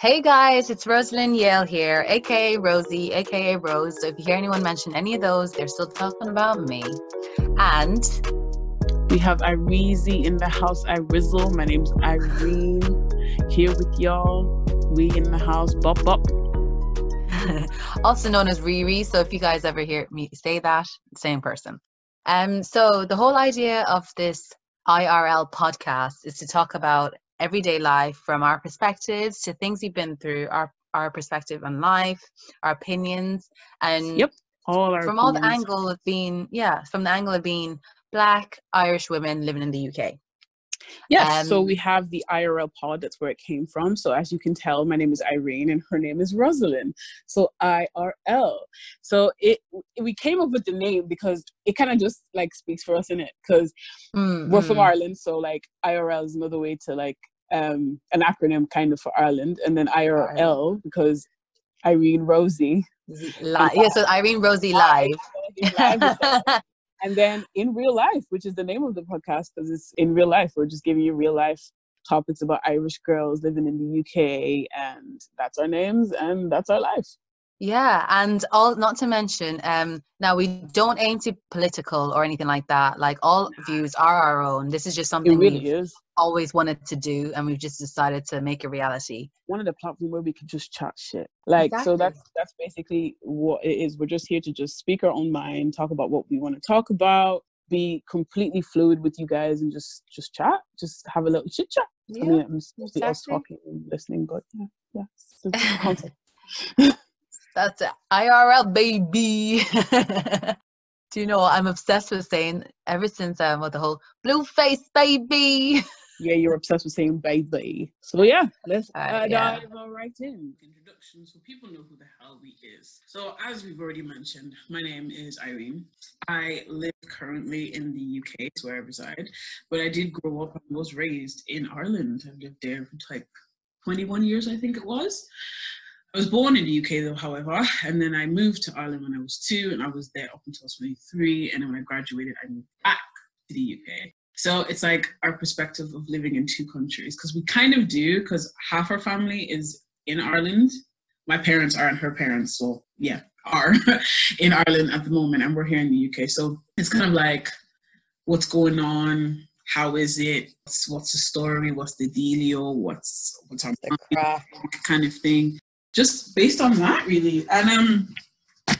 Hey guys, it's Rosalind Yale here, aka Rosie, aka Rose. So if you hear anyone mention any of those, they're still talking about me. And we have Irene in the house. I Rizzle. My name's Irene. Here with y'all. We in the house. Bop bop. also known as Riri. So if you guys ever hear me say that, same person. Um, so the whole idea of this IRL podcast is to talk about everyday life from our perspectives to things we've been through, our our perspective on life, our opinions, and yep, all from opinions. all the angle of being yeah, from the angle of being black Irish women living in the UK. Yes, um, so we have the IRL pod. That's where it came from. So as you can tell, my name is Irene, and her name is Rosalind. So IRL. So it we came up with the name because it kind of just like speaks for us in it because we're from mm, Ireland. So like IRL is another way to like um an acronym kind of for Ireland, and then IRL because Irene Rosie. Li- yeah, so Irene Rosie live. Live and then in real life, which is the name of the podcast because it's in real life. We're just giving you real life topics about Irish girls living in the UK, and that's our names and that's our life. Yeah, and all not to mention, um, now we don't aim to political or anything like that. Like all views are our own. This is just something really we've is always wanted to do, and we've just decided to make a reality. one of the platforms where we can just chat shit. Like so that's that's basically what it is. We're just here to just speak our own mind, talk about what we want to talk about, be completely fluid with you guys, and just just chat, just have a little chit chat. I mean, it's mostly us exactly. talking and listening, but yeah, yeah, concept. That's it. IRL baby. Do you know what I'm obsessed with saying ever since um with the whole blue face baby. yeah, you're obsessed with saying baby. So yeah, let's Uh, uh, yeah. dive right in. Introduction, so people know who the hell we is. So as we've already mentioned, my name is Irene. I live currently in the UK, it's where I reside, but I did grow up and was raised in Ireland. I've lived there for like 21 years, I think it was. I was born in the UK though, however, and then I moved to Ireland when I was two, and I was there up until I was 23. And then when I graduated, I moved back to the UK. So it's like our perspective of living in two countries, because we kind of do, because half our family is in Ireland. My parents are and her parents, so yeah, are in Ireland at the moment, and we're here in the UK. So it's kind of like what's going on, how is it, what's, what's the story, what's the dealio, what's what's our The crack. kind of thing just based on that really. And um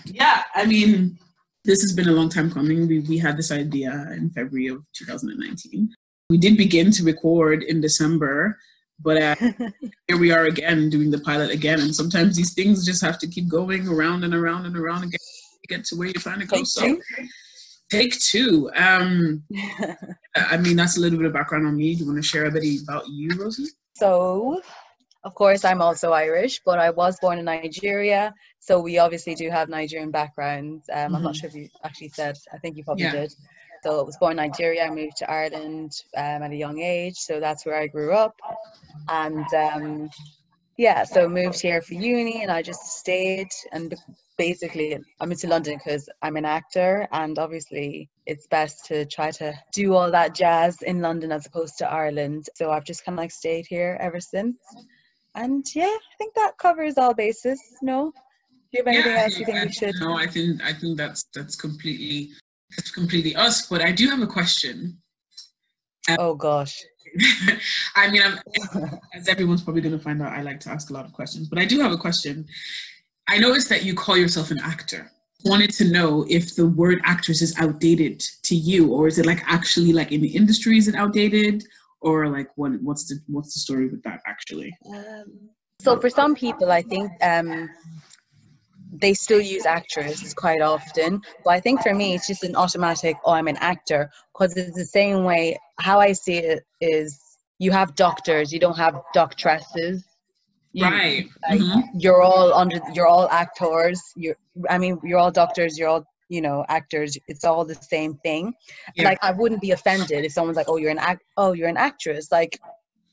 yeah i mean this has been a long time coming. We, we had this idea in february of 2019 we did begin to record in december but uh, here we are again doing the pilot again. And sometimes these things just have to keep going around and around and around again to get to where you're trying to go. Take so two. take two. Um i mean that's a little bit of background on me. Do you want to share a bit about you rosie? So, of course, I'm also Irish, but I was born in Nigeria. So we obviously do have Nigerian backgrounds. Um, I'm not Mhm. sure if you actually said. I think you probably Yeah. did. So I was born in Nigeria. I moved to Ireland um, at a young age. So that's where I grew up. And um, yeah, so moved here for uni, and I just stayed. And basically, I moved to London because I'm an actor, and obviously, it's best to try to do all that jazz in London as opposed to Ireland. So I've just kind of like stayed here ever since. And yeah, I think that covers all bases. No, do you have anything Yeah, else you think I- we should? No, I think I think that's that's completely that's completely us. But I do have a question. Oh gosh. I mean, I'm, as everyone's probably going to find out, I like to ask a lot of questions. But I do have a question. I noticed that you call yourself an actor. Wanted to know if the word actress is outdated to you, or is it like actually like in the industry is it outdated, or like what what's the what's the story with that actually? Um, so for some people, I think um, they still use actress quite often. But I think for me, it's just an automatic, oh, I'm an actor. Because it's the same way, how I see it is you have doctors, you don't have doctresses. You, right. like, Mhm. You're all under, you're all actors. You're, I mean, you're all doctors, you're all, you know, actors. It's all the same thing. Yeah. Like, I wouldn't be offended if someone's like, oh, you're an act, oh, you're an actress. Like,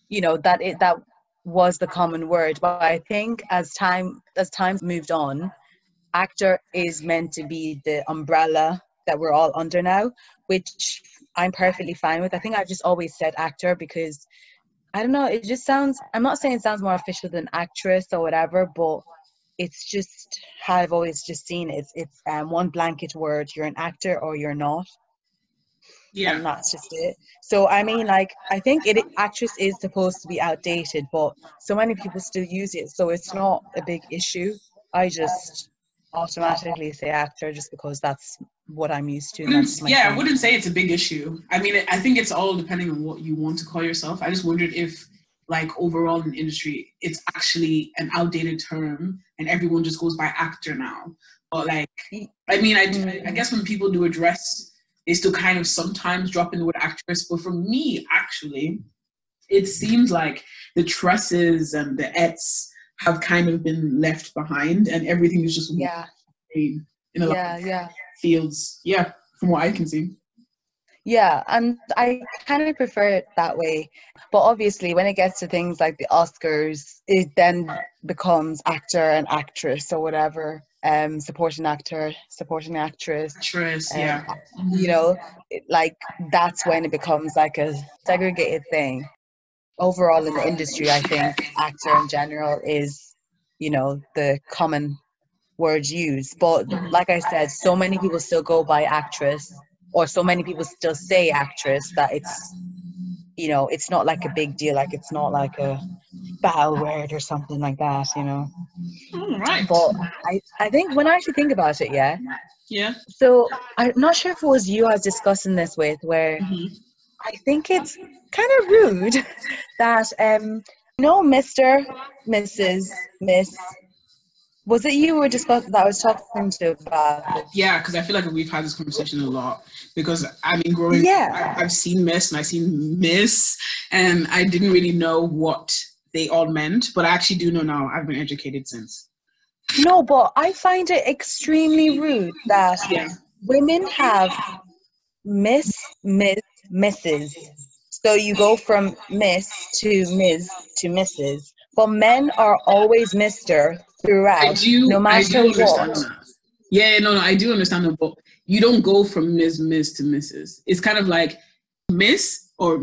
you know, that it, that was the common word. But I think as time, as time's moved on, actor is meant to be the umbrella that we're all under now, which I'm perfectly fine with. I think I've just always said actor because I don't know. It just sounds. I'm not saying it sounds more official than actress or whatever, but it's just how I've always just seen it. It's it's um, one blanket word. You're an actor or you're not, Yeah. and that's just it. So I mean, like I think it actress is supposed to be outdated, but so many people still use it, so it's not a big issue. I just automatically say actor just because that's what I'm used to. and Wouldn't- that's my yeah, I wouldn't say it's a big issue. I mean, I think it's all depending on what you want to call yourself. I just wondered if, like, overall in the industry, it's actually an outdated term and everyone just goes by actor now. But like, I mean, I, I guess when people do address, they still kind of sometimes drop in the word actress. But for me, actually, it seems like the tresses and the ets have kind of been left behind and everything is just Yeah, in a lot yeah, of yeah. fields. Yeah, from what I can see. Yeah, and I kind of prefer it that way. But obviously, when it gets to things like the Oscars, it then becomes actor and actress or whatever, um, supporting actor, supporting actress. Actress, um, yeah. You know, it, like that's when it becomes like a segregated thing. Overall, in the industry, I think actor in general is, you know, the common word used. But like I said, so many people still go by actress, or so many people still say actress that it's, you know, it's not like a big deal. Like it's not like a bad word or something like that, you know. All right. But I, I think when I actually think about it, yeah. yeah. So I'm not sure if it was you I was discussing this with, where Mhm. I think it's kind of rude that um no Mr. Mrs. Miss was it you were discussing that I was talking to about this? Yeah, because I feel like we've had this conversation a lot. Because I mean, growing Yeah. I, I've seen Miss and I've seen Miss, and I didn't really know what they all meant, but I actually do know now. I've been educated since. No, but I find it extremely rude that Yeah. women have Miss, Miss, Mrs. So you go from Miss to Ms. to Mrs. But men are always Mr. Throughout, do, no I matter do understand what. that. Yeah, no, no, I do understand that, but you don't go from Miss Miss to Mrs. It's kind of like Miss or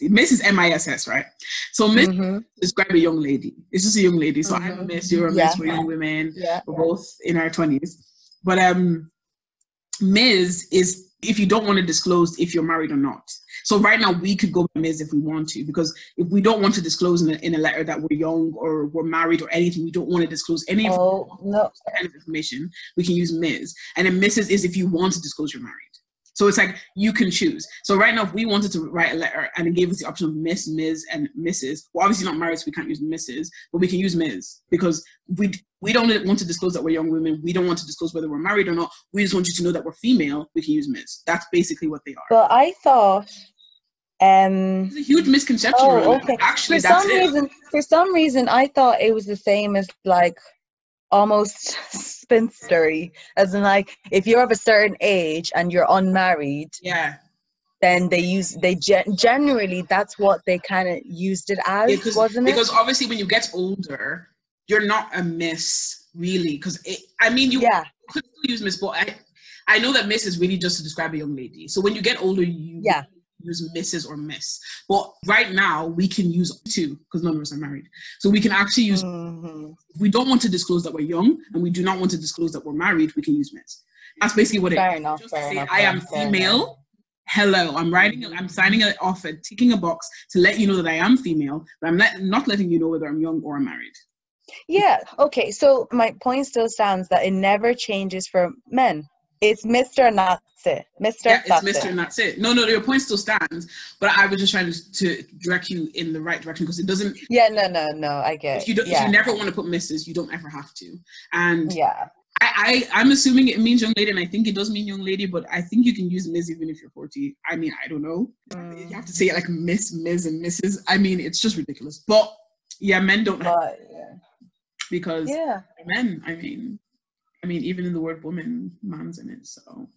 Miss is M I S S, right? So Miss Mhm, describe a young lady. It's just a young lady. So I'm a Mhm. Miss, you're a Yeah. Miss, we're young women. Yeah. We're both in our twenties. But um Ms. is if you don't want to disclose if you're married or not. So right now we could go by Ms. if we want to, because if we don't want to disclose in a, in a letter that we're young or we're married or anything, we don't want to disclose any Oh no. kind of information, we can use Ms. And then Mrs. is if you want to disclose you're married. So it's like you can choose. So right now, if we wanted to write a letter and it gave us the option of Miss, Ms, and Mrs. We're obviously not married, so we can't use Mrs. But we can use Ms. because we we don't want to disclose that we're young women. We don't want to disclose whether we're married or not. We just want you to know that we're female. We can use Ms. That's basically what they are. But I thought um There's a huge misconception. Oh, okay. Actually, for that's some it. reason for some reason I thought it was the same as like almost spinstery as in like if you're of a certain age and you're unmarried yeah. then they use they gen- generally that's what they kind of used it as Yeah, wasn't it because obviously when you get older, you're not a miss really. Because I mean, you yeah could still use miss, but I, I know that miss is really just to describe a young lady. So when you get older, you Yeah. Use misses or miss. But right now we can use two because none of us are married. So we can actually use. Mhm. If we don't want to disclose that we're young, and we do not want to disclose that we're married, we can use miss. That's basically what it fair is. enough Just say enough I am female. enough. Hello, I'm writing. I'm signing it off and ticking a box to let you know that I am female, but I'm let, not letting you know whether I'm young or I'm married. yeah okay so my point still stands that it never changes for men it's mr it mr Yeah, it's Mister, it. and that's it. No, no, your point still stands, but I was just trying to, to direct you in the right direction because it doesn't. yeah no no no i get If you don't, yeah if you never want to put Mrs., you don't ever have to. And yeah I, I, I'm assuming it means young lady, and I think it does mean young lady, but I think you can use Ms. even if you're 40. I mean, I don't know. Mm. You have to say it like Miss, Ms, and Mrs. I mean, it's just ridiculous. But yeah, men don't have yeah because yeah men. I mean, I mean, even in the word woman, man's in it. So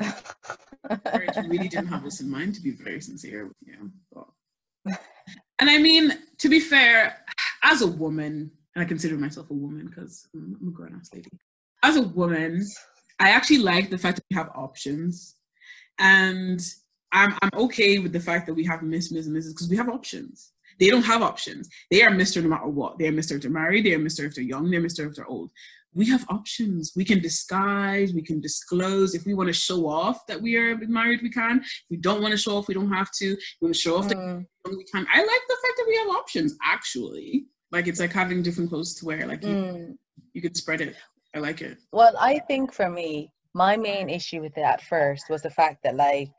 I really didn't have this in mind, to be very sincere with you. But, and I mean, to be fair, as a woman, and I consider myself a woman because I'm a grown ass lady. As a woman, I actually like the fact that we have options, and I'm I'm okay with the fact that we have Miss, Miss, and Mrs. because we have options. They don't have options. They are Mr. no matter what. They are Mr. if they're married, they are Mr. if they're young, they're Mr. if they're old. We have options. We can disguise, we can disclose. If we want to show off that we are married, we can. If we don't want to show off, we don't have to. If we want to show off that Mm, we can. I like the fact that we have options, actually. Like it's like having different clothes to wear. Like you, mm. you could spread it. I like it. Well, I think for me, my main issue with it at first was the fact that like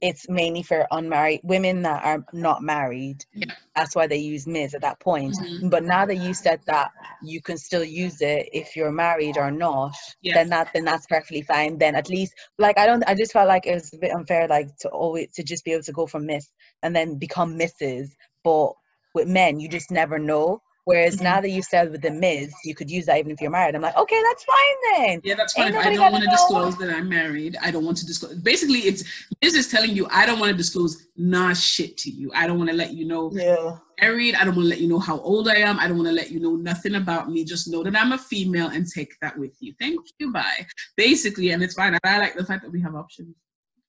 it's mainly for unmarried women that are not married. Yeah. That's why they use Ms at that point. Mhm. But now that you said that you can still use it if you're married or not, Yeah. then that then that's perfectly fine. Then at least like I don't I just felt like it was a bit unfair like to always to just be able to go from Miss and then become Mrs. But with men you just never know. Whereas Mhm. now that you said with the Ms, you could use that even if you're married. I'm like, okay, that's fine then. Yeah, that's fine. I don't want to disclose that I'm married. I don't want to disclose. Basically, it's this is telling you I don't want to disclose nah shit to you. I don't want to let you know Yeah. married. I don't want to let you know how old I am. I don't want to let you know nothing about me. Just know that I'm a female and take that with you. Thank you. Bye. Basically, and it's fine. And I like the fact that we have options.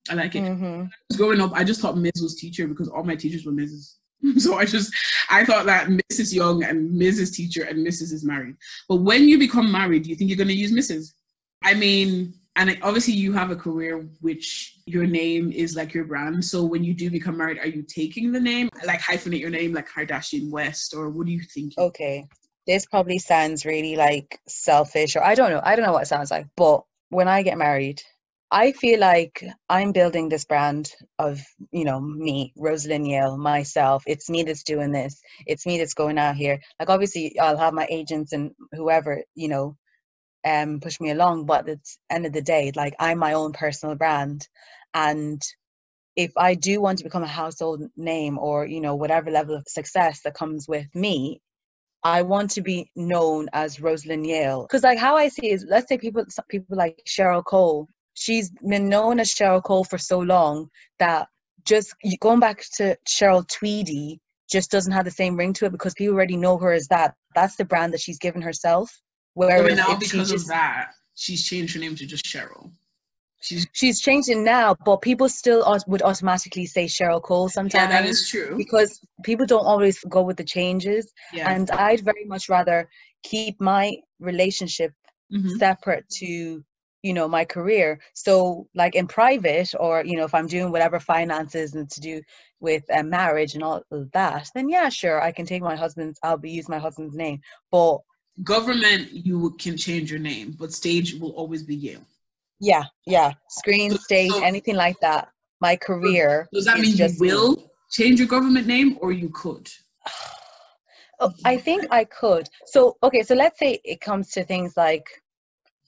I like it. hmm Growing up, I just thought Ms was teacher because all my teachers were Mrs. So I just I thought that Mrs. young and Mrs. teacher and Mrs is married. But when you become married, do you think you're going to use Mrs. I mean, and obviously you have a career which your name is like your brand. So when you do become married, are you taking the name like hyphenate your name like Kardashian West or what do you think? Okay. This probably sounds really like selfish or I don't know. I don't know what it sounds like. But when I get married, I feel like I'm building this brand of, you know, me, Rosalind Yale, myself. It's me that's doing this. It's me that's going out here. Like obviously I'll have my agents and whoever, you know, um push me along, but at the end of the day, like I'm my own personal brand. And if I do want to become a household name or, you know, whatever level of success that comes with me, I want to be known as Rosalind Yale. Because like how I see is, let's say people people like Cheryl Cole. She's been known as Cheryl Cole for so long that just going back to Cheryl Tweedy just doesn't have the same ring to it because people already know her as that. That's the brand that she's given herself. Whereas but now because just, of that, she's changed her name to just Cheryl. She's she's changed it now, but people still would automatically say Cheryl Cole sometimes. yeah, that is true. because people don't always go with the changes. Yeah. And I'd very much rather keep my relationship Mhm. separate to you know my career so like in private or you know if i'm doing whatever finances and to do with uh, marriage and all that then yeah sure i can take my husband's i'll be use my husband's name but Government, you can change your name, but stage will always be you yeah yeah screen So- stage so- anything like that my career Does that mean you just me. will change your government name or you could? Oh, I think I could. So, okay, so let's say it comes to things like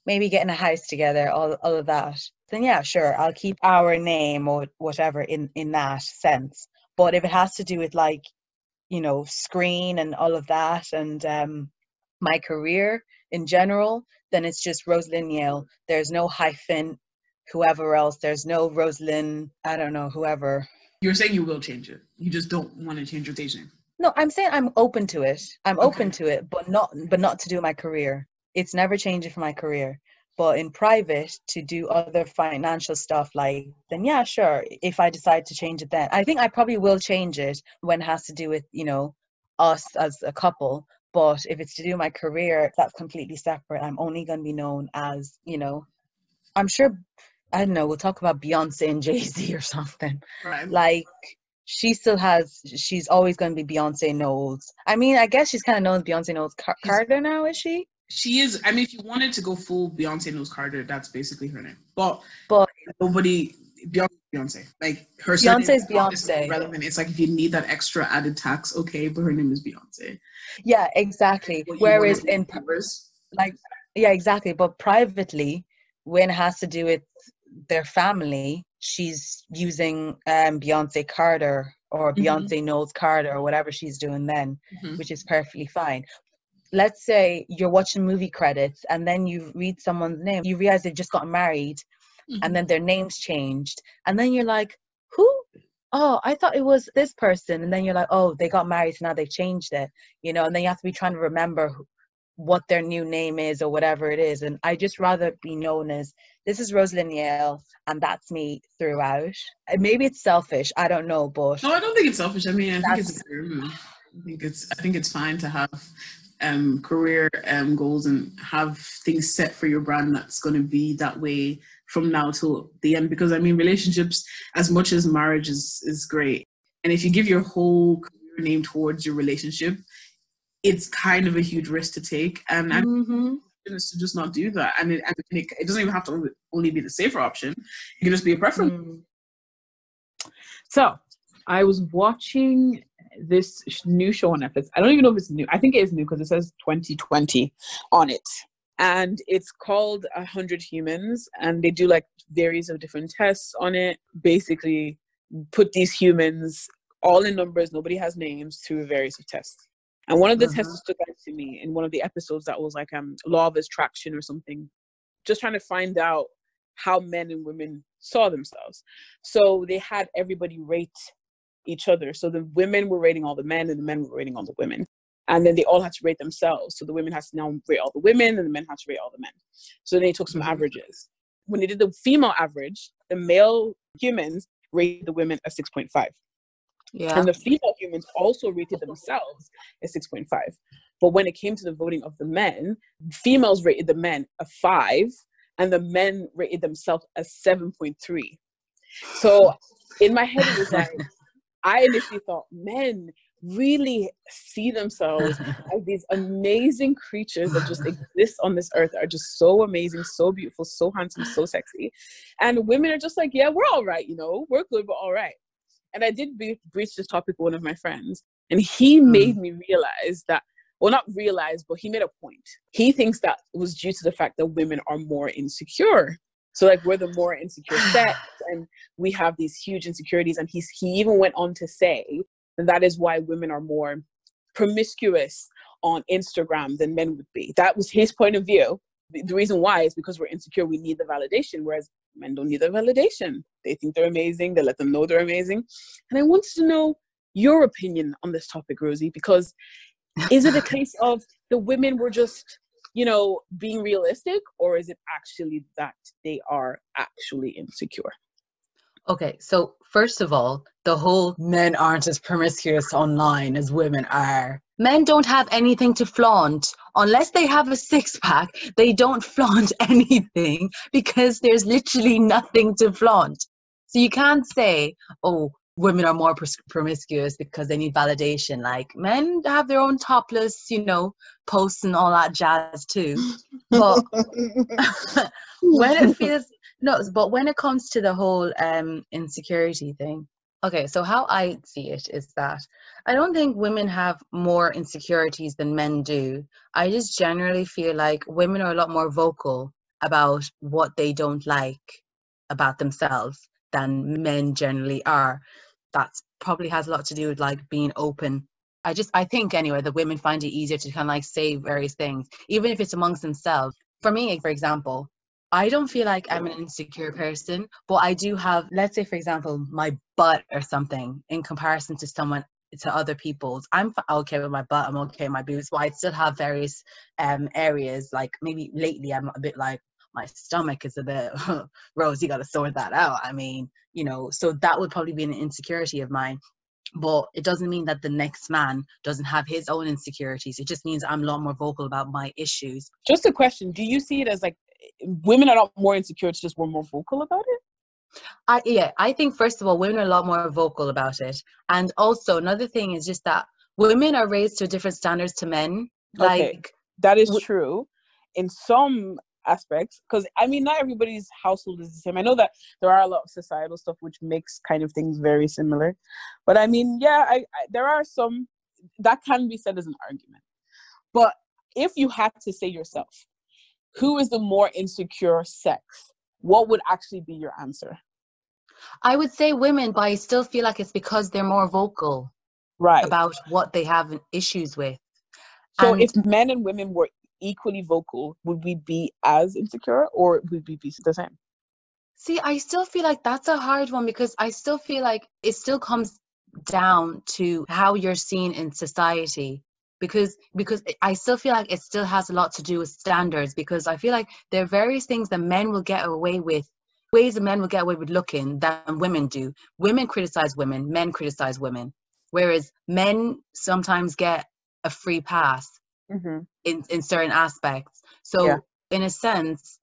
maybe getting a house together, all, all of that. Then yeah, sure, I'll keep our name or whatever in in that sense. But if it has to do with like, you know, screen and all of that and um my career in general, then it's just Rosalind Yale. There's no hyphen, whoever else. There's no Rosalind, I don't know, whoever. You're saying you will change it. You just don't want to change your stage name. No, I'm saying I'm open to it. I'm open to it, but not but not to do my career. It's never changing for my career. But in private to do other financial stuff like then yeah, sure. If I decide to change it then. I think I probably will change it when it has to do with, you know, us as a couple. But if it's to do my career, that's completely separate. I'm only gonna be known as, you know, I'm sure I don't know, we'll talk about Beyonce and Jay-Z or something Right. like she still has she's always going to be beyonce knowles i mean i guess she's kind of known as beyonce knowles Car- carter now is she she is. I mean, if you wanted to go full Beyonce Knowles Carter, that's basically her name. But But- nobody Beyonce, Beyonce. Like her surname is Beyonce. relevant. It's like if you need that extra added tax, okay, but her name is Beyonce. yeah exactly What whereas in numbers, like yeah exactly but privately when it has to do with their family she's using um beyonce carter or Mhm. beyonce knowles carter or whatever she's doing then Mhm. which is perfectly fine let's say you're watching movie credits and then you read someone's name you realize they've just gotten married Mhm. and then their names changed and then you're like who oh i thought it was this person and then you're like oh they got married so now they've changed it you know and then you have to be trying to remember who, what their new name is or whatever it is. And I just rather be known as this is Rosalind Yale and that's me throughout. Maybe it's selfish, I don't know, but no, I don't think it's selfish. I mean, I think it's move. I think it's I think it's fine to have um, career um, goals and have things set for your brand that's going to be that way from now till the end. Because I mean, relationships, as much as marriage is is great, and if you give your whole career name towards your relationship, it's kind of a huge risk to take. And mm-hmm. is to just not do that. And it, and it, it, doesn't even have to only be the safer option. It can just be a preference. Mm. So I was watching this new show on Netflix. I don't even know if it's new. I think it is new because it says 2020 on it. And it's called A Hundred Humans, and they do like various of different tests on it. Basically, put these humans all in numbers, nobody has names, through various of tests. And one of the uh-huh. tests stuck out to me in one of the episodes that was like um law of attraction or something, just trying to find out how men and women saw themselves. So they had everybody rate each other. So the women were rating all the men and the men were rating all the women. And then they all had to rate themselves. So the women had to now rate all the women and the men had to rate all the men. So then they took some mm-hmm. averages. When they did the female average, the male humans rated the women at 6.5. Yeah. And the female humans also rated themselves at 6.5. But when it came to the voting of the men, females rated the men a 5 and the men rated themselves a 7.3. So in my head, it was like, I initially thought men really see themselves as these amazing creatures that just exist on this earth are just so amazing, so beautiful, so handsome, so sexy. And women are just like, yeah, we're all right, you know, we're good, but all right. And I did breach this topic with one of my friends, and he mm. made me realize that, well, not realize, but he made a point. He thinks that was due to the fact that women are more insecure so like we're the more insecure sex and we have these huge insecurities. And he's he even went on to say that that is why women are more promiscuous on Instagram than men would be. That was his point of view. The reason why is because we're insecure, we need the validation, whereas men don't need the validation. They think they're amazing, they let them know they're amazing. And I wanted to know your opinion on this topic, Rosie, because is it a case of the women were just you know, being realistic, or is it actually that they are actually insecure? Okay, so first of all, the whole men aren't as promiscuous online as women are. Men don't have anything to flaunt. Unless they have a six pack, they don't flaunt anything because there's literally nothing to flaunt. So you can't say, oh, women are more promiscuous because they need validation. Like men have their own topless, you know, posts and all that jazz too. But when it feels no, but when it comes to the whole um insecurity thing, okay, so how I see it is that I don't think women have more insecurities than men do. I just generally feel like women are a lot more vocal about what they don't like about themselves than men generally are. That's probably has a lot to do with like being open. I just I think anyway that women find it easier to kind of like say various things, even if it's amongst themselves. For me, for example, I don't feel like I'm an insecure person, but I do have, let's say, for example, my butt or something in comparison to someone to other people's. I'm okay with my butt. I'm okay with my boobs, but I still have various um areas. Like maybe lately, I'm a bit like, my stomach is a bit rose you got to sort that out i mean you know so that would probably be an insecurity of mine but it doesn't mean that the next man doesn't have his own insecurities it just means i'm a lot more vocal about my issues just a question do you see it as like women are not more insecure it's just we're more vocal about it I, yeah, I think first of all, women are a lot more vocal about it, and also another thing is just that women are raised to different standards to men. Like okay. that is true. In some aspects because i mean not everybody's household is the same. I know that there are a lot of societal stuff which makes kind of things very similar but i mean yeah I, I, there are some that can be said as an argument. But if you had to say yourself who is the more insecure sex what would actually be your answer? I would say women but i still feel like it's because they're more vocal right. about what they have issues with. So and if men and women were equally vocal, would we be as insecure or would we be the same? See, I still feel like that's a hard one because I still feel like it still comes down to how you're seen in society. because because I still feel like it still has a lot to do with standards because I feel like there are various things that men will get away with ways that men will get away with looking than women do. Women criticize women, men criticize women, whereas men sometimes get a free pass Mm-hmm. in, in certain aspects. So Yeah. in a sense,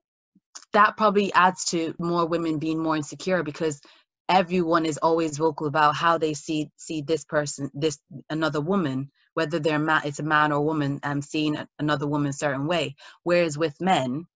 that probably adds to more women being more insecure because everyone is always vocal about how they see see this person, this another woman, whether they're ma- it's a man or woman, um, seeing a- another woman a certain way. Whereas with men,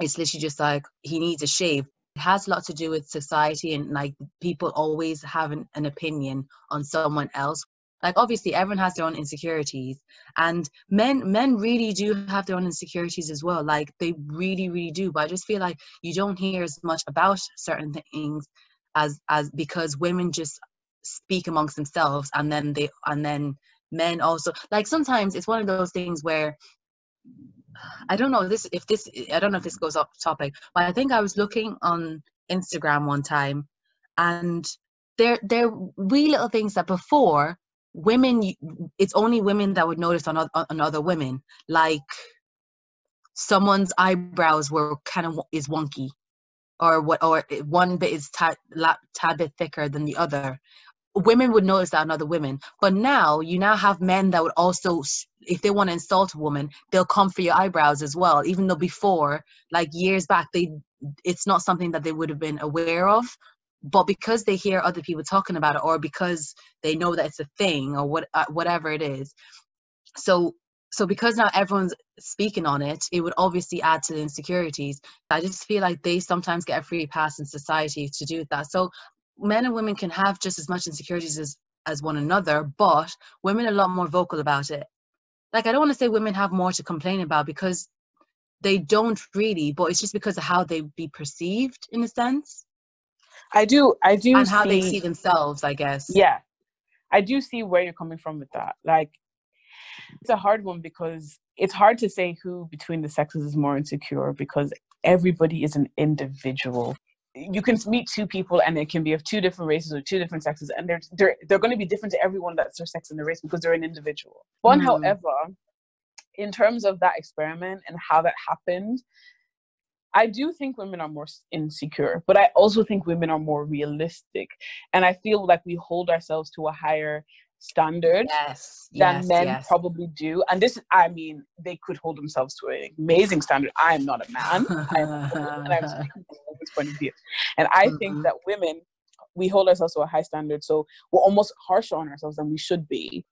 it's literally just like he needs a shave. It has a lot to do with society and like people always have an, an opinion on someone else. Like obviously everyone has their own insecurities and men men really do have their own insecurities as well. Like they really, really do. But I just feel like you don't hear as much about certain things as as because women just speak amongst themselves and then they and then men also like sometimes it's one of those things where I don't know this if this I don't know if this goes off topic, but I think I was looking on Instagram one time and there there wee little things that before women it's only women that would notice on, on other women like someone's eyebrows were kind of is wonky or what or one bit is tad, tad bit thicker than the other. Women would notice that on other women but now you now have men that would also if they want to insult a woman they'll come for your eyebrows as well even though before like years back they it's not something that they would have been aware of but because they hear other people talking about it or because they know that it's a thing or what uh, whatever it is so so because now everyone's speaking on it it would obviously add to the insecurities. I just feel like they sometimes get a free pass in society to do that. So men and women can have just as much insecurities as as one another but women are a lot more vocal about it. Like i don't want to say women have more to complain about because they don't really but it's just because of how they be perceived in a sense I do. I do and how see, they see themselves i guess Yeah, I do see where you're coming from with that. Like, it's a hard one because it's hard to say who between the sexes is more insecure because everybody is an individual. You can meet two people and it can be of two different races or two different sexes, and they're they're they're going to be different to everyone that's their sex and their race because they're an individual. One, Mhm. however, in terms of that experiment and how that happened, I do think women are more insecure, but I also think women are more realistic. And I feel like we hold ourselves to a higher standard yes than yes men yes probably do. And this, I mean, they could hold themselves to an amazing standard. I am not a man. I am a woman, and I'm speaking from a woman's point of view. And I Mhm. think that women, we hold ourselves to a high standard. So we're almost harsher on ourselves than we should be.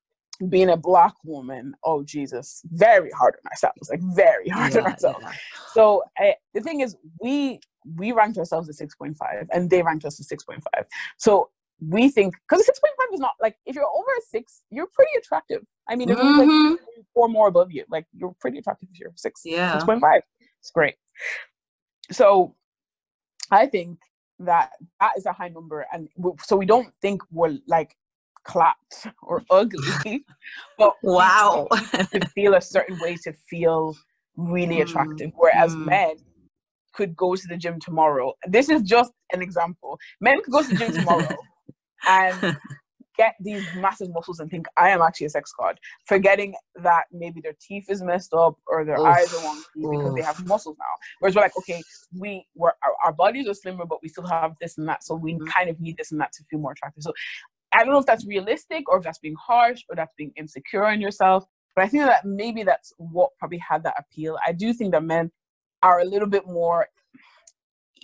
Being a black woman, oh Jesus, very hard on ourselves, like very hard on Yeah, ourselves. yeah. So I, the thing is, we we ranked ourselves at six point five, and they ranked us at six point five. So we think because six point five is not like if you're over a six, you're pretty attractive. I mean, there's only like mm-hmm. four more above you. Like you're pretty attractive if you're six Yeah. six point five. It's great. So I think that that is a high number, and so we don't think we're like clapped or ugly, but Wow. to feel a certain way to feel really Mm, attractive. Whereas mm. men could go to the gym tomorrow. This is just an example. Men could go to the gym tomorrow and get these massive muscles and think I am actually a sex god, forgetting that maybe their teeth is messed up or their eyes are wonky because they have muscles now. Whereas we're like, okay, we we're, our, our bodies are slimmer, but we still have this and that, so we Mhm. kind of need this and that to feel more attractive. So I don't know if that's realistic or if that's being harsh or that's being insecure in yourself. But I think that maybe that's what probably had that appeal. I do think that men are a little bit more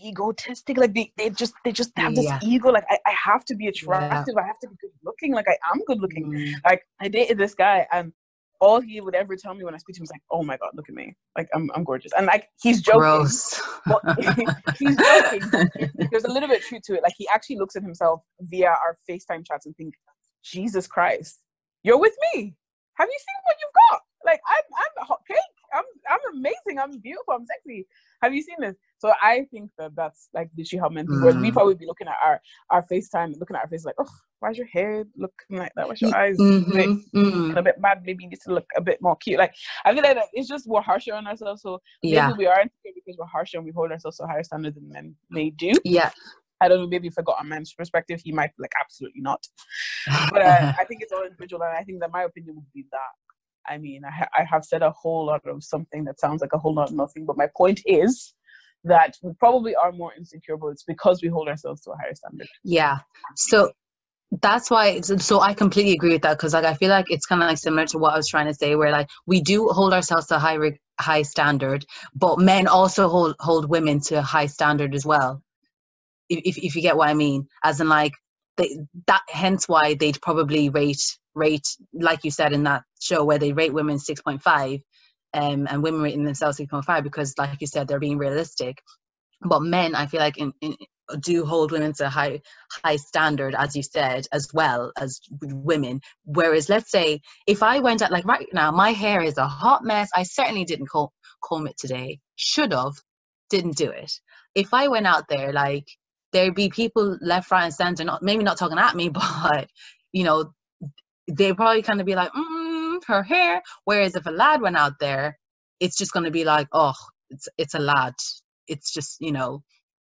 egotistic. Like they, they just they just have this Yeah. ego. Like I, I have to be attractive. I have to be good looking. Like I am good looking. Mm. Like I dated this guy and all he would ever tell me when I speak to him is like, "Oh my god, look at me! Like I'm, I'm gorgeous." And like he's joking, Gross. but he's joking. There's a little bit of truth to it. Like he actually looks at himself via our FaceTime chats and think, Jesus Christ, you're with me. Have you seen what you've got? Like I'm I'm a hot cake. I'm I'm amazing. I'm beautiful. I'm sexy. Have you seen this? So I think that that's like literally how men think. Whereas we Mm. probably be looking at our our FaceTime looking at our face like, oh, why's your hair looking like that? Why's your eyes Mhm, lit- mm. looking a bit mad? Maybe you need to look a bit more cute. Like I feel like it's just we're harsher on ourselves. So maybe Yeah. we are insecure because we're harsher and we hold ourselves to higher standards than men may do. Yeah. I don't know, maybe if I got a man's perspective, he might be like absolutely not. But uh, I think it's all individual, and I think that my opinion would be that. I mean, I, ha- I have said a whole lot of something that sounds like a whole lot of nothing, but my point is that we probably are more insecure, but it's because we hold ourselves to a higher standard. Yeah. So that's why so, i completely agree with that because like i feel like it's kind of like similar to what i was trying to say where like we do hold ourselves to a high high standard but men also hold hold women to a high standard as well if, if, if you get what i mean as in like they, that hence why they'd probably rate rate like you said in that show where they rate women 6.5 um, and women rating themselves 6.5 because like you said they're being realistic. But men i feel like in, in do hold women to a high high standard as you said as well as women. Whereas let's say if i went out like right now my hair is a hot mess. I certainly didn't comb, comb it today. Should have didn't do it. If i went out there like there'd be people left right and center not maybe not talking at me but you know they probably kind of be like mm, her hair whereas if a lad went out there it's just going to be like oh it's it's a lad it's just you know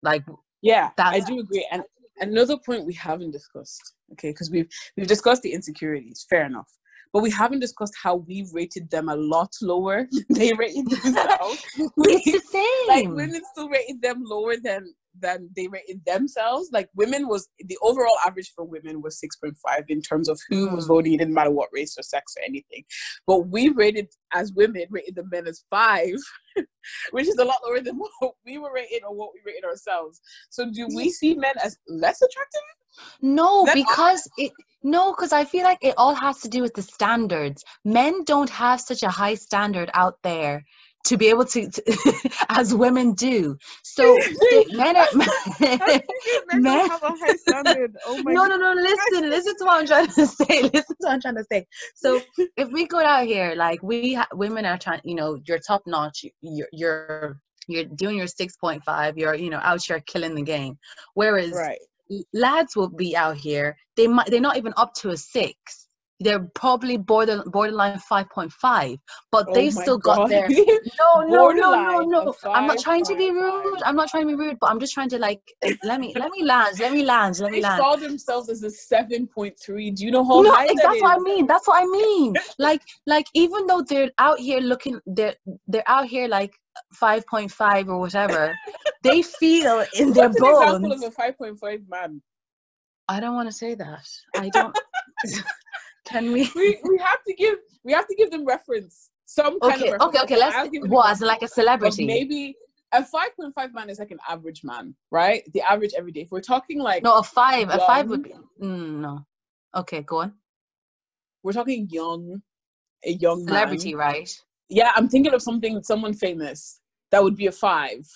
like Yeah, I do agree. And another point we haven't discussed, okay, because we've we've discussed the insecurities, fair enough. But we haven't discussed how we've rated them a lot lower than they rated themselves. it's the same like women still rated them lower than than they rated themselves. Like women was the overall average for women was six point five in terms of who was Mm. voting. It didn't matter what race or sex or anything. But we rated as women rated the men as five, which is a lot lower than what we were rated or what we rated ourselves. So do we see men as less attractive? No, Then- because it no, because I feel like it all has to do with the standards. Men don't have such a high standard out there to be able to, to as women do. So men are. men Men- have a high standard. Oh my no, no, no. Listen, listen to what I'm trying to say. Listen to what I'm trying to say. So if we go out here, like we ha- women are trying, you know, you're top notch. You're you're you're doing your six point five. You're you know out here killing the game. Whereas Right. lads will be out here. They might they're not even up to a six. They're probably border borderline five point five, but Oh they've still got God. their no no no no no. I'm not trying to be rude. I'm not trying to be rude, but I'm just trying to like let me let me land. Let me land. Let me they land. saw themselves as a seven point three. Do you know how No, high ex- that that's what I mean. That's what I mean. Like, like even though they're out here looking, they're they're out here like five point five or whatever. they feel in their What's an example of a five point five man? I don't want to say that. I don't. Can we? We we have to give we have to give them reference. Some kind Okay, of reference. okay, okay. Let's. I'll give What as like a of celebrity? maybe a five point five man is like an average man, right? The average everyday. If we're talking like No, a five. A five would be. Mm, no. Okay, go on. we're talking young, a young Celebrity, man. right? Yeah, I'm thinking of something someone famous that would be a five.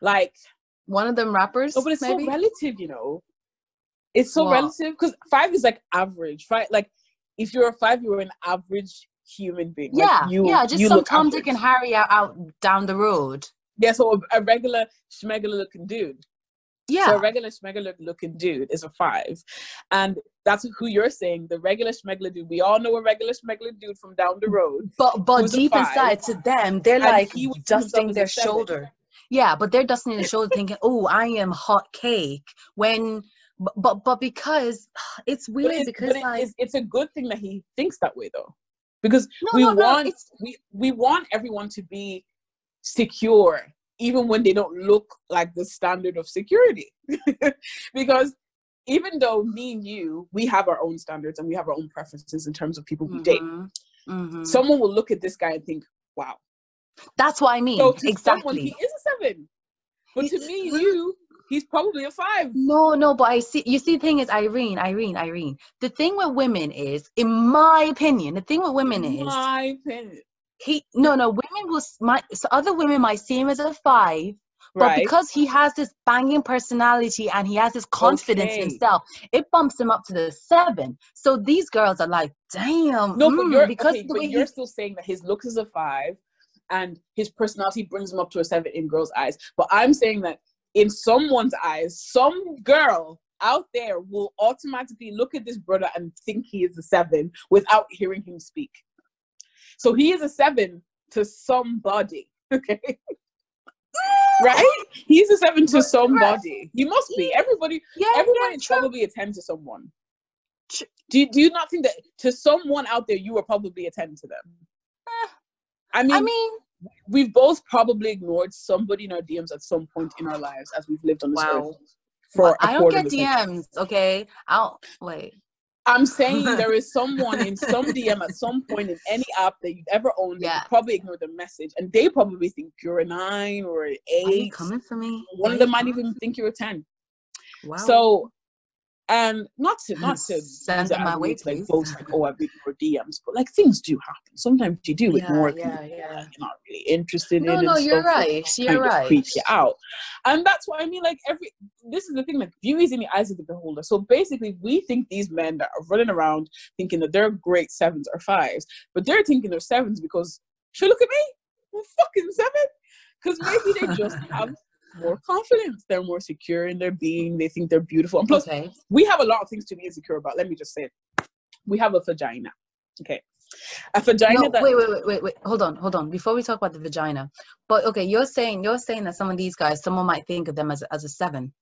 Like One of them rappers. Oh, but it's maybe. so relative, you know. It's so relative because five is like average. right? like if you're a five, you're an average human being. Like, yeah, you, yeah. Just you some Tom, Dick, and. Harry out, out down the road. Yeah, so a, a regular schmegular looking dude. Yeah. So a regular schmegular looking dude is a five, and that's who you're saying. The regular schmegular dude. We all know a regular schmegular dude from down the road. But but deep inside to them, they're and like dusting their shoulder. Yeah, but they're dusting their shoulder, thinking, "Oh, I am hot cake." When, but but, but because it's weird it's, because it- like it's, it's a good thing that he thinks that way, though, because no we no no, want it's we we want everyone to be secure even when they don't look like the standard of security. Because even though me and you we have our own standards and we have our own preferences in terms of people we date Mhm, mhm. someone will look at this guy and think wow. That's what I mean. so to someone he is a seven. But to me you he's probably a five No, no, but I see. You see, the thing is, Irene, Irene, Irene. The thing with women is, in my opinion, the thing with women in is, my opinion he no, no. Women will might so other women might see him as a five, But right because he has this banging personality and he has this confidence in Okay. himself, it bumps him up to the seven. So these girls are like, damn. No, but mm," you're because okay, the but way you're he, still saying that his looks is a five and his personality brings him up to a seven in girls' eyes. But I'm saying that in someone's eyes, some girl out there will automatically look at this brother and think he is a seven without hearing him speak. So he is a seven to somebody. Okay. right? He's a seven to somebody. He must be. Everybody yeah, everybody yeah, is true, probably a 10 to someone. Do you, do you not think that to someone out there you were probably a 10 to them? Eh, I mean, I mean, we've both probably ignored somebody in our DMs at some point in our lives as we've lived on this Wow. earth. For well, a I don't get of a century. DMs. Okay, I'll wait. I'm saying there is someone in some DM at some point in any app that you've ever owned that Yeah. you probably ignored the message, and they probably think you're a nine or an Are you eight. coming for me? One of them might even think you're a ten. Wow. So, and not to not to Send them my way, like please. like oh I've ignored DMs, but like things do happen. Sometimes you do yeah, more yeah, people yeah. you're not really interested No, in. no, and you're right. You're right. creep you out. And that's why I mean, like every this is the thing, like beauty is in the eyes of the beholder. So basically, we think these men that are running around thinking that they're great sevens or fives, but they're thinking they're sevens because should look at me, I'm fucking seven. Because maybe they just have more confidence. They're more secure in their being. They think they're beautiful. And plus, Okay. we have a lot of things to be insecure about. Let me just say it. We have a vagina. Okay. A vagina No, that wait, wait, wait, wait, wait. Hold on, hold on. Before we talk about the vagina, but okay, you're saying you're saying that some of these guys, someone might think of them as a- as a seven.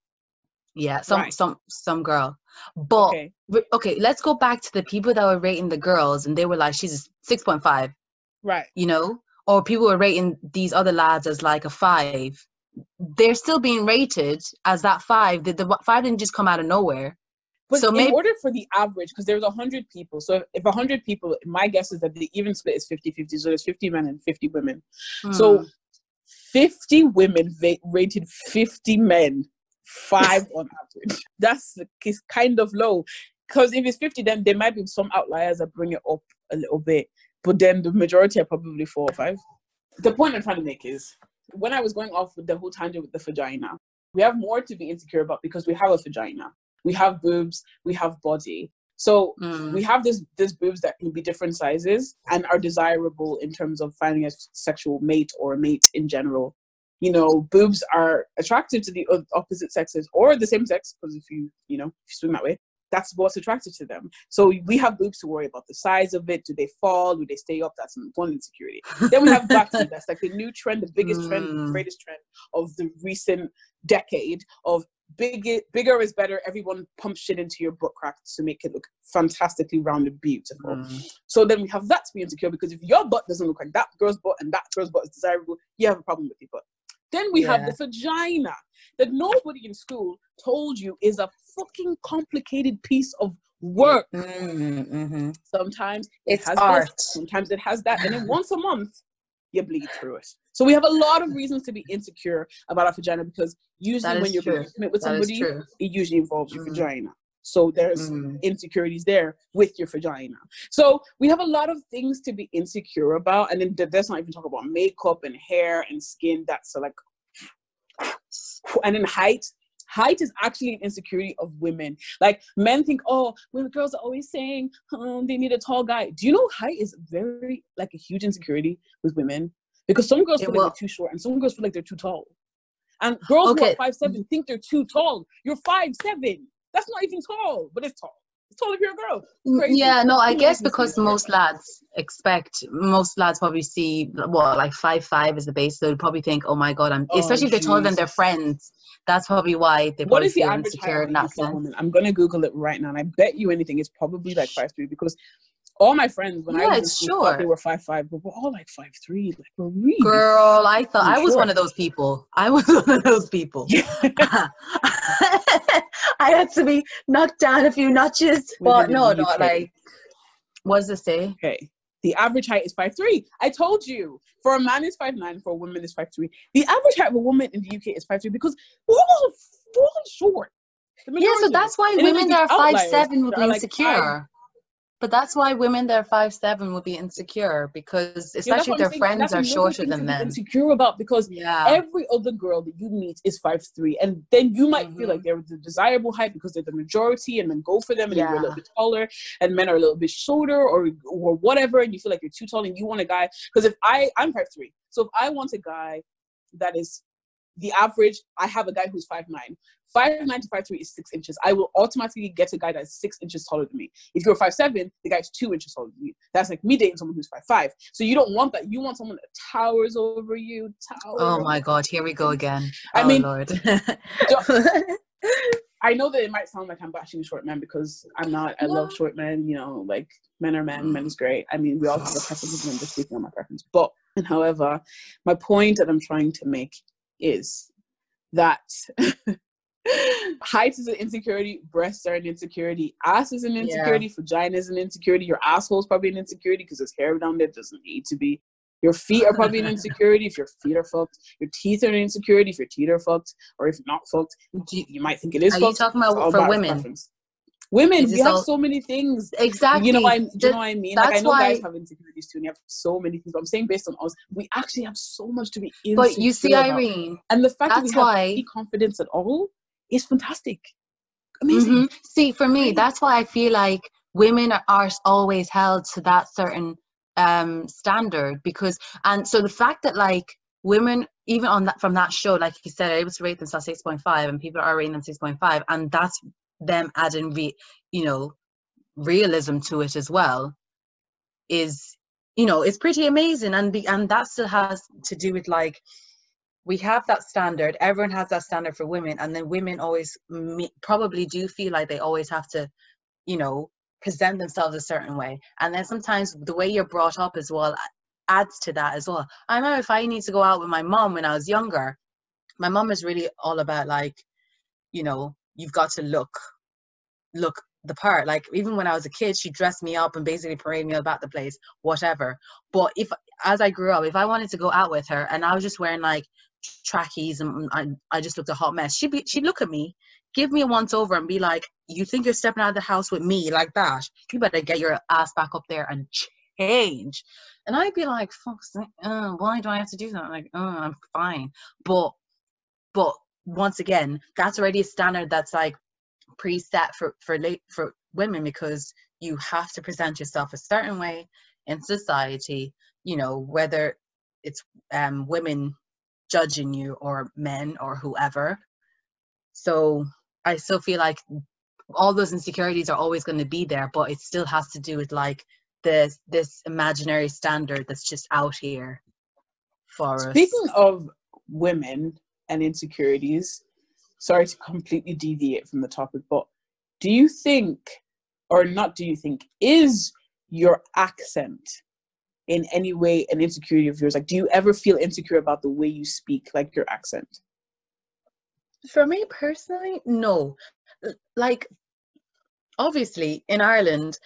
Yeah, some Right. some some girl. But okay. okay. okay, let's go back to the people that were rating the girls, and they were like, she's a six point five. Right. You know, or people were rating these other lads as like a five. They're still being rated as that five. The, the five didn't just come out of nowhere. But So in maybe- order for the average, because there's 100 people, so if 100 people, my guess is that the even split is 50 50. So there's 50 men and 50 women. So Hmm. 50 women va- rated 50 men, five on average. That's is kind of low. Because if it's 50, then there might be some outliers that bring it up a little bit. But then the majority are probably four or five. The point I'm trying to make is when I was going off with the whole tangent with the vagina, we have more to be insecure about because we have a vagina. We have boobs, we have body. So Mm. we have this this boobs that can be different sizes and are desirable in terms of finding a sexual mate or a mate in general. You know, boobs are attractive to the opposite sexes or the same sex because if you you know if you swing that way, that's what's attractive to them. So we have boobs to worry about the size of it. Do they fall? Do they stay up? That's one insecurity. Then we have back teeth. That's like the new trend, the biggest trend, the Mm. greatest trend of the recent decade of big bigger is better. Everyone pumps shit into your butt crack to make it look fantastically rounded, beautiful. Mm. So then we have that to be insecure because if your butt doesn't look like that girl's butt and that girl's butt is desirable, you have a problem with your butt. Then we have the vagina that nobody in school told you is a fucking complicated piece of work. Mm, mhm. Sometimes it It's has art. this, sometimes it has that, and then once a month you bleed through it. So we have a lot of reasons to be insecure about our vagina because usually when you're going to commit with That somebody, it usually involves your Mm. vagina. So there's Mm. insecurities there with your vagina. So we have a lot of things to be insecure about, and then th- let's not even talk about makeup and hair and skin. That's like, and then height. Height is actually an insecurity of women. Like men think, oh, well, girls are always saying um, they need a tall guy. Do you know height is very like a huge insecurity with women because some girls It feel will- like they're too short and some girls feel like they're too tall. And girls who are five seven think they're too tall. You're five seven. That's not even tall, but it's tall. It's tall if you're a girl. Mm, Crazy. Yeah, no, I guess because most lads expect most lads probably see what like five five is the base, so they probably think, oh my god, I'm Oh, especially if they're taller than their friends. That's probably why they What probably the average insecure height in that sense. I'm gonna Google it right now, and I bet you anything it's probably like five three because all my friends when I was school thought they were five five, but we're all like five three. Like we're really Girl, I thought fucking I was one of those people. I was one of those people. Yeah. I had to be knocked down a few notches, but no, the no, UK. like what does it say? Okay. The average height is five three. I told you. For a man is five nine. For a woman is five three. The average height of a woman in the UK is five three because we're all, we're all short. Yeah, so that's why And women that are five seven would be are like insecure. But that's why women that are five seven would be insecure because especially what their friends are shorter than them. Insecure about because Yeah. every other girl that you meet is five three, and then you might feel Mhm. like they're the desirable height because they're the majority, and then go for them, and then you're a little bit taller, and men are a little bit shorter, or or whatever, and you feel like you're too tall, and you want a guy. Because if I I'm five three, so if I want a guy that is the average, I have a guy who's five nine. Five nine to five three is six inches. I will automatically get a guy that's six inches taller than me. If you're five seven, the guy's two inches taller than you. That's like me dating someone who's five five. So you don't want that. You want someone that towers over you. Tower Oh my god, here we go again. I oh mean, Lord. I know that it might sound like I'm bashing short men because I'm not. I love short men. You know, like men are men. Men is great. I mean, we all have our preferences. and I'm just speaking on my preference. But and however, my point that I'm trying to make is that height is an insecurity, breasts are an insecurity, ass is an Yeah. insecurity, vagina is an insecurity, your asshole is probably an insecurity because there's hair down there doesn't need to be. Your feet are probably an insecurity if your feet are fucked. Your teeth are an insecurity if your teeth are fucked, or if not fucked, you- might think it is Are you talking about for women? preference. Women, we have all- so many things. Exactly. You know what I, you know what I mean? Like I know guys why- have insecurities too, and you have so many things. But I'm saying based on us, we actually have so much to be insecure but you see, about. Irene, and the fact that that's we have why- any confidence at all is fantastic, amazing. Mhm. See, for me, that's why I feel like women are, are always held to that certain um standard because, and so the fact that like women, even on that from that show, like you said, are able to rate point five, and people are rating them six point five, and that's them adding, re, you know, realism to it as well, is you know, it's pretty amazing, and be, and that still has to do with like we have that standard everyone has that standard for women and then women always me- probably do feel like they always have to you know present themselves a certain way. And then sometimes the way you're brought up as well adds to that as well. I remember if i need to go out with my mom when i was younger my mom is really all about like you know you've got to look look the part like even when i was a kid she dressed me up and basically paraded me about the place whatever but if as i grew up if i wanted to go out with her and i was just wearing like trackies and I, I just looked a hot mess. She'd be she'd look at me, give me a once over and be like, You think you're stepping out of the house with me like that? You better get your ass back up there and change. And I'd be like, Fuck uh, why do I have to do that? Like, oh, I'm fine. But but once again, that's already a standard that's like preset for for late for women because you have to present yourself a certain way in society, you know, whether it's um women judging you or men or whoever. So I still feel like all those insecurities are always going to be there, but it still has to do with like this this imaginary standard that's just out here for us. Speaking of women and insecurities, sorry to completely deviate from the topic, but do you think, or not do you think, is your accent in any way an insecurity of yours? Like, do you ever feel insecure about the way you speak, like your accent? For me personally, no. Like, obviously, in Ireland,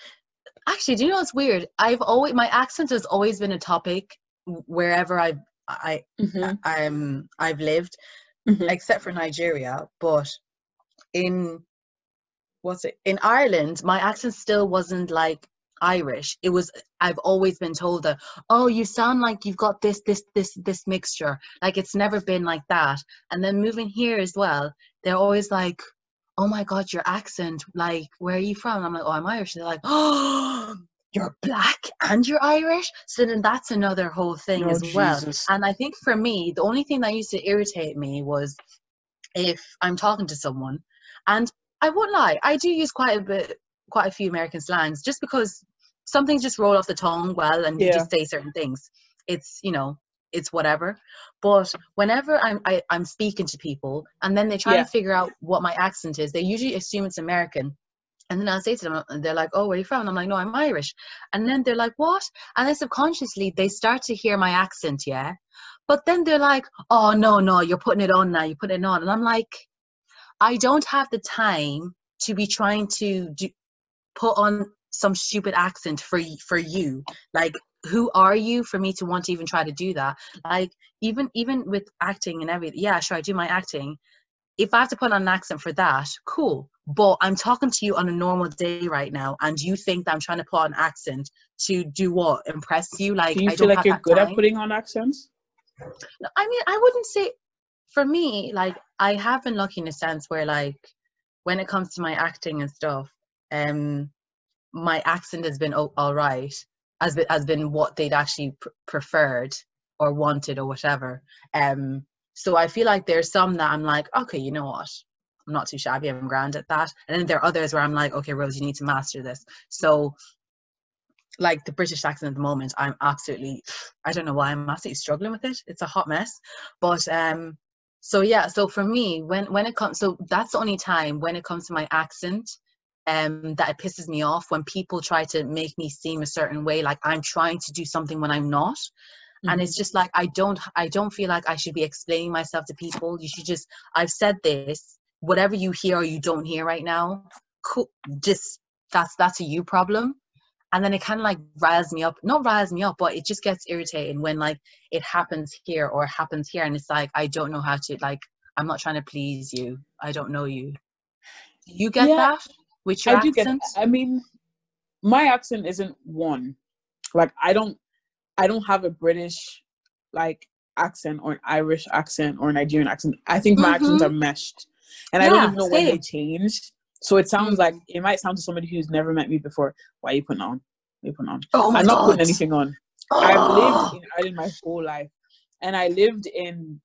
actually, do you know what's weird? I've always my accent has always been a topic wherever I've I Mm-hmm. I'm I've lived, Mhm. except for Nigeria. But in what's it in Ireland, my accent still wasn't like Irish. It was I've always been told that, oh, you sound like you've got this, this, this, this mixture. Like it's never been like that. And then moving here as well, they're always like, oh my god, your accent. Like, where are you from? I'm like, oh, I'm Irish. They're like, oh, you're black and you're Irish. So then that's another whole thing Oh, as well. Jesus. And I think for me, the only thing that used to irritate me was if I'm talking to someone, and I won't lie, I do use quite a bit, quite a few American slangs, just because some things just roll off the tongue well, and you just say certain things. It's you know, it's whatever. But whenever I'm I, I'm speaking to people, and then they try Yeah. to figure out what my accent is, they usually assume it's American. And then I'll say to them, and they're like, "Oh, where are you from?" And I'm like, "No, I'm Irish." And then they're like, "What?" And then subconsciously they start to hear my accent, yeah. But then they're like, "Oh no, no, you're putting it on now. You're putting it on." And I'm like, I don't have the time to be trying to do, put on some stupid accent for for you. Like, who are you for me to want to even try to do that? Like, even even with acting and everything, yeah, sure, I do my acting. If I have to put on an accent for that, cool. But I'm talking to you on a normal day right now, and you think that I'm trying to put on an accent to do what? Impress you? Like, Do you I feel like you're good time. at putting on accents? No, I mean, I wouldn't say for me, like I have been lucky in a sense where like when it comes to my acting and stuff, um my accent has been o- all right, has been has been what they'd actually pr- preferred or wanted or whatever. Um so I feel like there's some that I'm like, okay, you know what? I'm not too shabby, I'm grand at that. And then there are others where I'm like, okay, Rose, you need to master this. So like the British accent at the moment, I'm absolutely I don't know why I'm absolutely struggling with it. It's a hot mess. But um so yeah so for me when when it comes so that's the only time when it comes to my accent um that it pisses me off when people try to make me seem a certain way like i'm trying to do something when i'm not and Mm-hmm. it's just like i don't i don't feel like i should be explaining myself to people you should just i've said this whatever you hear or you don't hear right now cool just that's that's a you problem and then it kind of like riles me up not riles me up but it just gets irritating when like it happens here or happens here and it's like i don't know how to like i'm not trying to please you i don't know you you get Yeah, that with your I do get. accent I mean, my accent isn't one. Like I don't, I don't have a British like accent or an Irish accent or a Nigerian accent. I think my accents Mhm. are meshed, and I don't even know when they changed. So it sounds Mm. like it might sound to somebody who's never met me before. Why are you putting on? Why are you putting on? oh I'm not god putting anything on. I've Oh. lived in Ireland my whole life, and I lived in,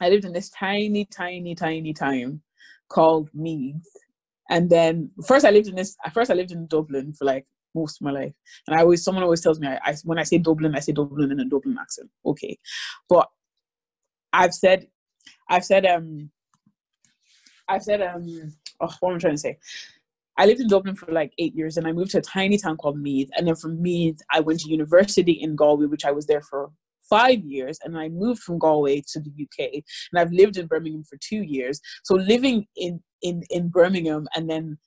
I lived in this tiny, tiny, tiny town called Meath, and then first I lived in this. At first, I lived in Dublin for like most of my life, and I always someone always tells me I, I when I say Dublin, I say Dublin in a Dublin accent. Okay, but I've said, I've said, um, I've said, um, oh, what am I trying to say? I lived in Dublin for like eight years and I moved to a tiny town called Meath. And then from Meath, I went to university in Galway, which I was there for five years. And I moved from Galway to the UK. And I've lived in Birmingham for two years. So living in, in, in Birmingham and then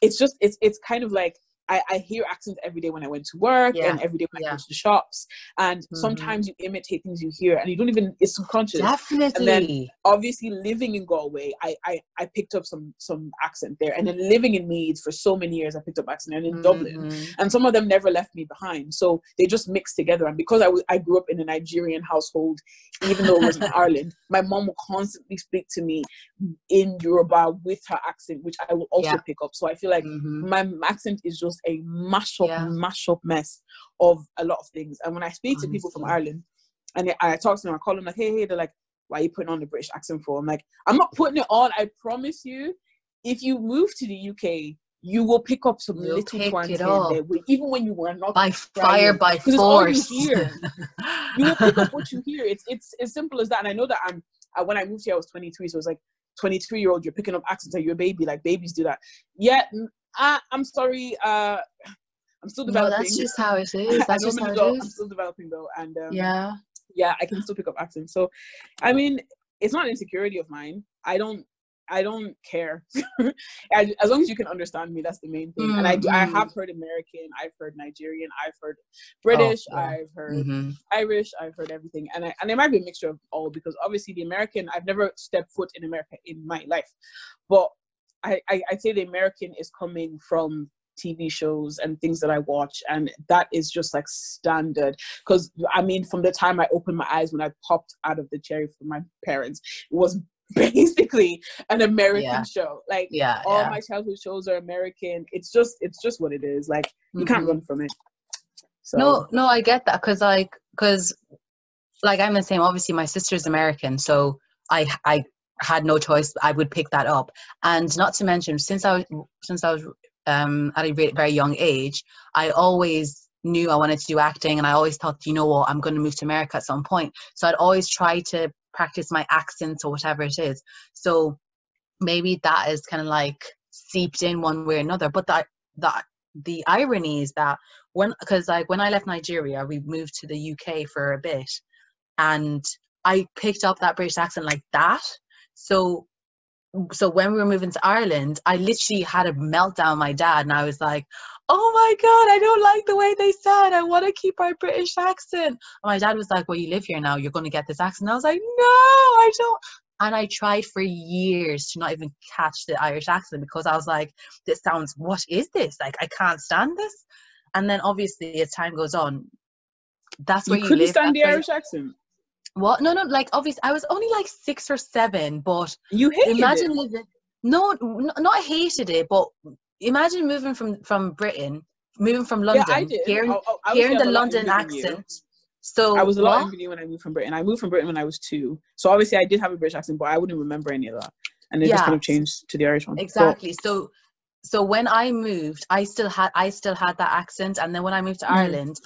it's just, it's, it's kind of like, I, I hear accents every day when I went to work Yeah, and every day when I yeah. go to the shops. And Mhm. sometimes you imitate things you hear and you don't even, it's subconscious definitely And then obviously living in Galway, I, I I picked up some some accent there, and then living in Meath for so many years, I picked up accent, and in Dublin, Mhm. and some of them never left me behind. So they just mixed together. And because I I grew up in a Nigerian household, even though it was in Ireland, my mom will constantly speak to me in Yoruba with her accent, which I will also Yeah. pick up. So I feel like Mhm. my accent is just a mash up, Yeah. mash up mess of a lot of things. And when I speak to people from Ireland, and I, I talk to them, I call them like, hey, hey, they're like, why are you putting on the British accent for? I'm like, I'm not putting it on. I promise you, if you move to the UK, you will pick up some You'll little twang here there, even when you were not by trying, fire by it's you force hear. you will pick up what you hear. It's it's as simple as that. And I know that I'm uh, when I moved here, I was 23, so it was like 23 year old. You're picking up accents like you're a baby, like babies do that. Yeah, I, I'm sorry. Uh, I'm still no developing. that's just how it is that's just I'm how adult. it I'm still developing though, and um, yeah yeah, I can still pick up accents. So, I mean, it's not an insecurity of mine. I don't, I don't care. as, as long as you can understand me, that's the main thing. And I, do, I Mm, have heard American, I've heard Nigerian, I've heard British, Oh, yeah. I've heard Mhm. Irish, I've heard everything, and I, and it might be a mixture of all because obviously the American, I've never stepped foot in America in my life, but I, I say the American is coming from TV shows and things that I watch, and that is just like standard. Because I mean, from the time I opened my eyes when I popped out of the cherry from my parents, it was basically an American Yeah. show. Like yeah all yeah my childhood shows are American. It's just it's just what it is. Like you can't Mhm. run from it. So no no i get that because like because like i'm the same obviously my sister's american so i i had no choice i would pick that up. And not to mention since i was since i was um at a ve- very young age i always knew i wanted to do acting and i always thought you know what? I'm going to move to america at some point. So i'd always try to practice my accents or whatever it is. So maybe that is kind of like seeped in one way or another. But that that the irony is that when because like when i left nigeria we moved to the uk for a bit and i picked up that british accent like that so so when we were moving to ireland i literally had a meltdown with my dad and i was like oh my god i don't like the way they said i want to keep our british accent. And my dad was like well you live here now. You're going to get this accent. And i was like no i don't. And i tried for years to not even catch the irish accent because i was like this sounds what is this? Like i can't stand this. And then obviously as time goes on that's where you you, couldn't live stand the Irish accent. What no no like obviously i was only like six or seven but You hated imagine it. living no n- not hated it but imagine moving from from britain moving from london yeah, I did. hearing, I, I, I hearing the I'm a lot london younger than you. accent so I was a lot what? younger than you when I moved from Britain. I moved from Britain when I was two, so obviously I did have a British accent, but I wouldn't remember any of that, and it just kind of changed to the Irish one. But- exactly so so when i moved i still had i still had that accent and then when i moved to Mhm. ireland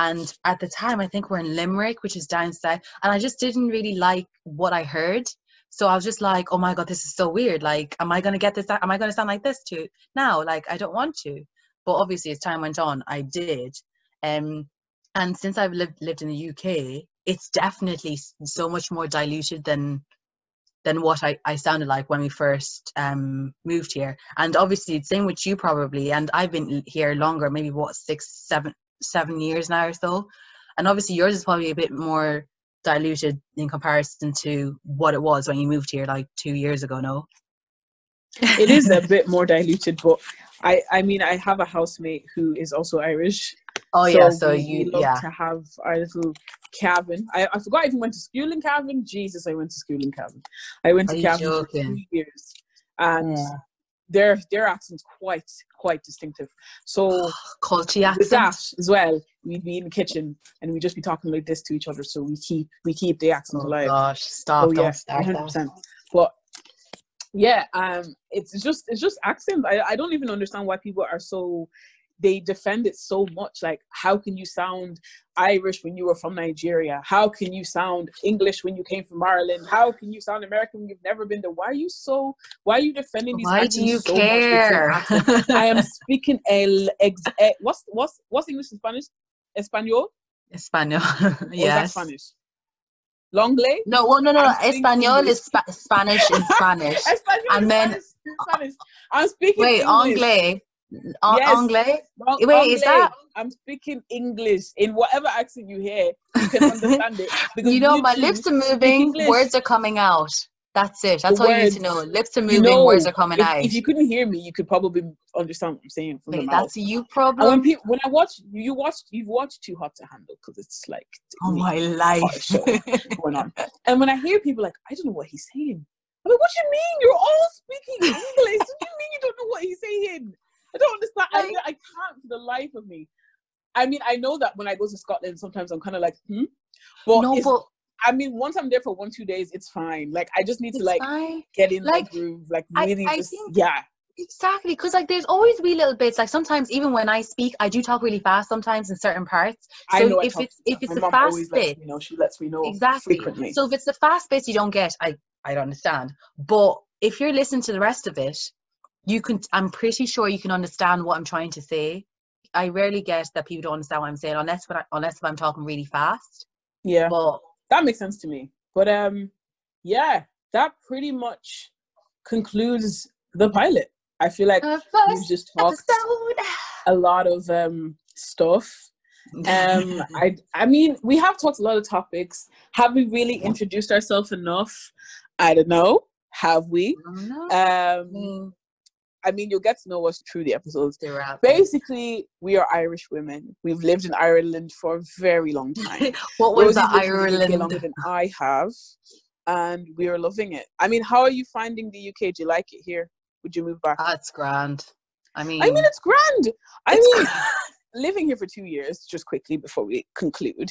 And at the time, I think we're in Limerick, which is down south, and I just didn't really like what I heard. So I was just like, oh my god, this is so weird. Like, am I gonna get this? Am I gonna sound like this too now? Like, I don't want to. But obviously, as time went on, I did. Um, and since I've lived lived in the UK, it's definitely so much more diluted than than what I, I sounded like when we first um, moved here. And obviously, same with you probably. And I've been here longer, maybe what six, seven, seven years now or so. And obviously, yours is probably a bit more diluted in comparison to what it was when you moved here like two years ago. No. it is a bit more diluted, but I I mean I have a housemate who is also Irish. Oh yeah. So we, we you love yeah. to have our little cabin. I, I forgot I even went to school in Cavan. Jesus, I went to school in Cavan. I went Are to Cavan for two years, and Yeah. Their their accent's quite quite distinctive. So culture accent. that as well, we'd be in the kitchen and we'd just be talking like this to each other. So we keep we keep the accent Oh alive. gosh, stop! Oh yeah, start hundred percent. But yeah, um, it's just it's just accents. I I don't even understand why people are so they defend it so much. Like, how can you sound Irish when you were from Nigeria? How can you sound English when you came from Ireland? How can you sound American when you've never been there? Why are you so? Why are you defending these? Why do you so much with certain care? I am speaking a ex, eh, what's what's what's English and Spanish? Espanol? Espanol. Or is that yes. Spanish? Longley? No, well, no, no. I'm Espanol is spa- Spanish in Spanish. Espanol And is then- Spanish, is Spanish. I'm speaking Wait, English. anglais. An- Yes. Anglais? Wait, is that- I'm speaking English in whatever accent you hear. You can understand it. Because You know, my lips are moving, words are coming out. That's it. That's The all you need to know. Lips are You moving, know, words are coming if, out. if you couldn't hear me, you could probably understand what I'm saying from Wait, that's a you And when problem? people, when I watch, you watched, you've watched Too Hot to Handle because it's like Oh my life. going on. And when I hear people like, I don't know what he's saying. I'm like, what you mean? You're all speaking English. what do you mean you don't know what he's saying? I don't understand. I, I can't for the life of me. I mean, I know that when I go to Scotland, sometimes I'm kind of like, hmm. But, no, but I mean, once I'm there for one, two days, it's fine. Like, I just need to like fine. get in Like, the groove. Like, I- really I just, think- yeah. Exactly, because like there's always wee little bits. Like sometimes even when I speak, I do talk really fast sometimes in certain parts. I So I if it's if it's mom fast bit, you know. She lets me know exactly. frequently. So if it's the fast bits you don't get, I I don't understand. But if you're listening to the rest of it, you can. I'm pretty sure you can understand what I'm trying to say. I rarely get that people don't understand what I'm saying unless when I, unless if I'm talking really fast. yeah. But that makes sense to me. But um, yeah, that pretty much concludes the pilot. I feel like we've just talked episode. a lot of um stuff. Um, I I mean, we have talked a lot of topics. Have we really introduced ourselves enough? I don't know. Have we? Um, mean, I mean, you'll get to know us through the episodes. they're out. Basically, we are Irish women. We've lived in Ireland for a very long time. what was Rosie's that lived the UK longer than I have, and we are loving it. I mean, how are you finding the UK? Do you like it here? Would you move back? Ah, That's grand. I mean, I mean, it's grand. I it's mean, grand. living here for two years, just quickly before we conclude,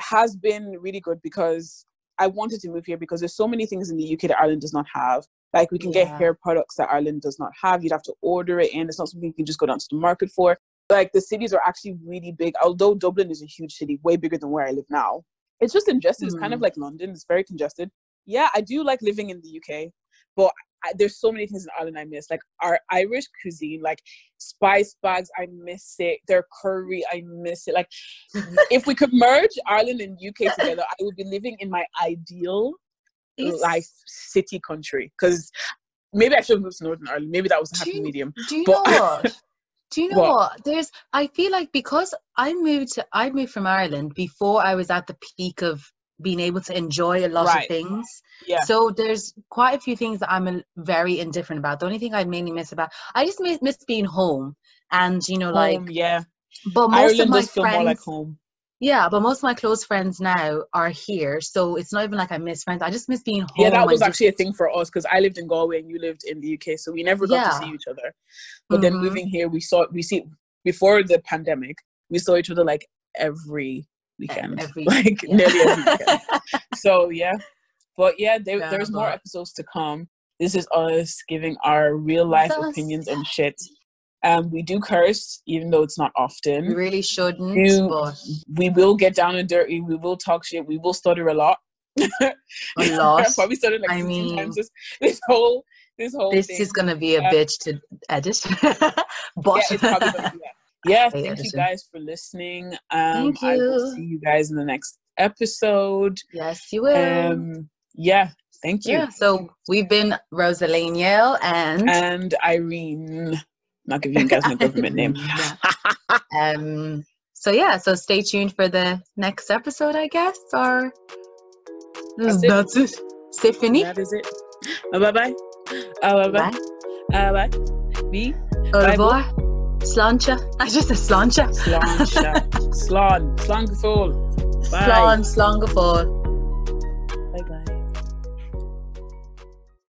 has been really good because I wanted to move here because there's so many things in the UK that Ireland does not have. Like we can get hair products that Ireland does not have. You'd have to order it in. It's not something you can just go down to the market for. Like the cities are actually really big. Although Dublin is a huge city, way bigger than where I live now. It's just congested. It's kind of Mhm. like London. It's very congested. Yeah, I do like living in the UK, but I, there's so many things in Ireland I miss. Like our Irish cuisine, like spice bags, I miss it. Their curry, I miss it. Like if we could merge Ireland and UK together, I would be living in my ideal Life city country. Because maybe I should have moved to Northern Ireland. Maybe that was the Do happy you- medium. Do you But- know what? Do you know What? what? There's I feel like because I moved to I moved from Ireland before I was at the peak of being able to enjoy a lot Right. of things. Yeah. So there's quite a few things that I'm very indifferent about. The only thing I mainly miss about I just miss, miss being home and you know like yeah. but most Ireland of my friends more like home. Yeah, but most of my close friends now are here. So it's not even like I miss friends. I just miss being home. Yeah, that was actually a thing for us because I lived in Galway and you lived in the UK, so we never got to see each other. But then Mhm. moving here, we saw we see before the pandemic, we saw each other like every weekend, every- like yeah. nearly every weekend. so yeah, but yeah, there, Yeah, there's more episodes to come. This is us giving our real life opinions on shit. Um, we do curse, even though it's not We often. really shouldn't, You- but We will get down and dirty. We will talk shit. We will stutter a lot. a lot. Probably stuttered like I mean- times this, this whole this whole This thing. is gonna be a Yeah. bitch to edit. but yeah, it's probably gonna be, yeah. thank you guys for listening. Um, Thank I will you. see you guys in the next episode. yes, you will. Um, yeah, thank you. yeah. So we've been Rosaline Yale and And Irene, not giving you guys my government name. um. So yeah. So stay tuned for the next episode, I guess. Or That's it. that's it. C'est fini. That is it. bye bye. Uh, bye bye. Bye. Uh, bye. Me. Au Bye, revoir. Sláinte. I just said sláinte. Slán. Slán. Slán. Slán. Bye. Slan, slangafol.